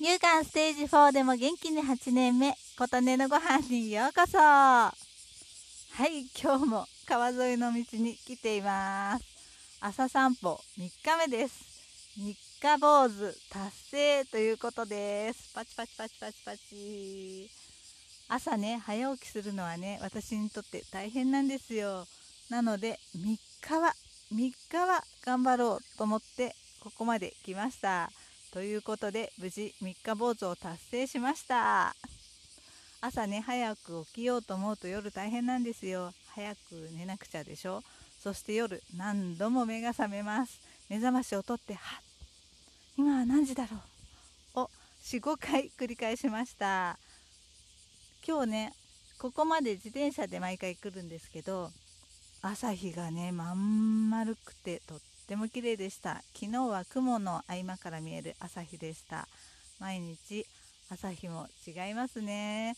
乳がんステージ4でも元気に8年目琴音のご飯にようこそ。はい今日も川沿いの道に来ています。朝散歩3日目です。3日坊主達成ということです。パチパチパチパチパチ。朝ね早起きするのはね私にとって大変なんですよ。なので3日は3日は頑張ろうと思ってここまで来ました。ということで無事3日坊主を達成しました。朝ね早く起きようと思うと夜大変なんですよ。早く寝なくちゃでしょ。そして夜何度も目が覚めます。目覚ましをとってはっ今は何時だろう。を45回繰り返しました。今日ねここまで自転車で毎回来るんですけど朝日がねまん丸くてとってても綺麗でした。昨日は雲の合間から見える朝日でした。毎日朝日も違いますね。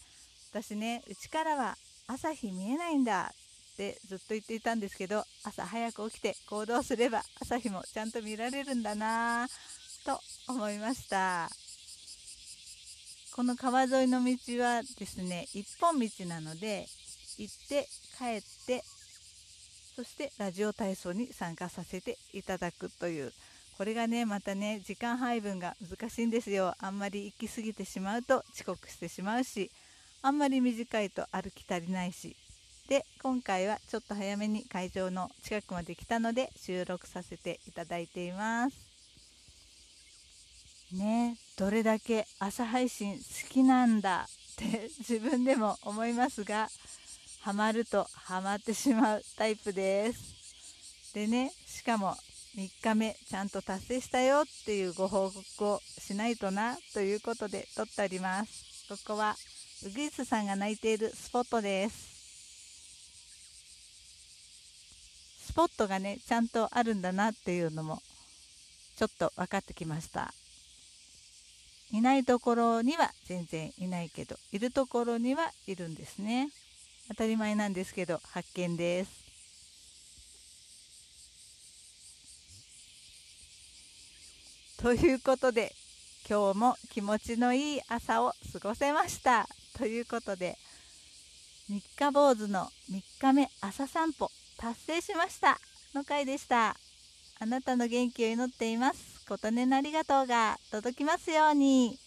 私ねうちからは朝日見えないんだってずっと言っていたんですけど朝早く起きて行動すれば朝日もちゃんと見られるんだなと思いました。この川沿いの道はですね一本道なので行って帰ってそしてラジオ体操に参加させていただくという。これがねまたね時間配分が難しいんですよ。あんまり行き過ぎてしまうと遅刻してしまうしあんまり短いと歩き足りないし。で今回はちょっと早めに会場の近くまで来たので収録させていただいています。ねどれだけ朝配信好きなんだって自分でも思いますがハマるとハマってしまうタイプです。でねしかも3日目ちゃんと達成したよっていうご報告をしないとなということで撮っております。ここはウグイスさんが泣いているスポットです。スポットがねちゃんとあるんだなっていうのもちょっと分かってきました。いないところには全然いないけどいるところにはいるんですね。当たり前なんですけど発見です。ということで今日も気持ちのいい朝を過ごせました。ということで3日坊主の3日目朝散歩達成しました。の回でした。あなたの元気を祈っています。琴音のありがとうが届きますように。